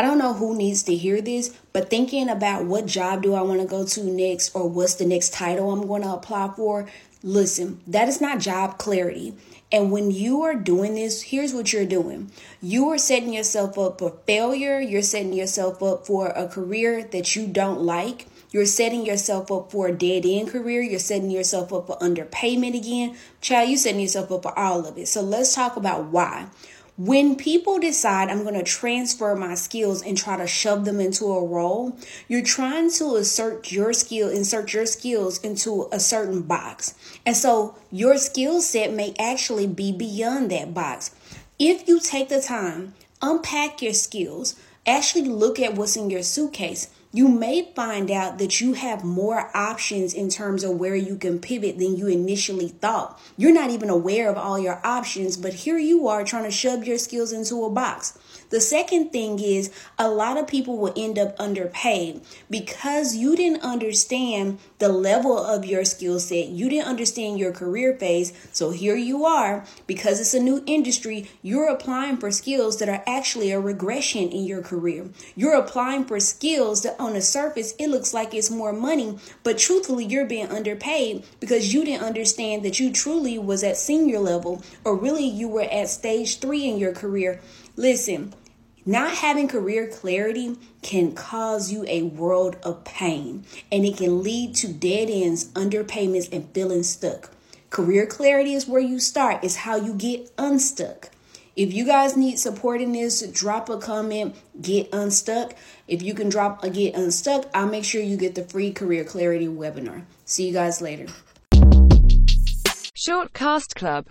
I don't know who needs to hear this, but thinking about what job do I want to go to next or what's the next title I'm going to apply for, listen, that is not job clarity. And when you are doing this, here's what you're doing. You are setting yourself up for failure. You're setting yourself up for a career that you don't like. You're setting yourself up for a dead end career. You're setting yourself up for underpayment again. Child, you're setting yourself up for all of it. So let's talk about why. When people decide I'm going to transfer my skills and try to shove them into a role, you're trying to assert your skill, insert your skills into a certain box. And so your skill set may actually be beyond that box. If you take the time, unpack your skills, actually look at what's in your suitcase, you may find out that you have more options in terms of where you can pivot than you initially thought. You're not even aware of all your options, but here you are trying to shove your skills into a box. The second thing is a lot of people will end up underpaid because you didn't understand the level of your skill set. You didn't understand your career phase. So here you are, because it's a new industry, you're applying for skills that are actually a regression in your career. You're applying for skills that on the surface it looks like it's more money, but truthfully you're being underpaid because you didn't understand that you truly was at senior level or really you were at stage 3 in your career. Listen, not having career clarity can cause you a world of pain and it can lead to dead ends, underpayments, and feeling stuck. Career clarity is where you start, it's how you get unstuck. If you guys need support in this, drop a comment, get unstuck. If you can drop a get unstuck, I'll make sure you get the free career clarity webinar. See you guys later. Shortcast Club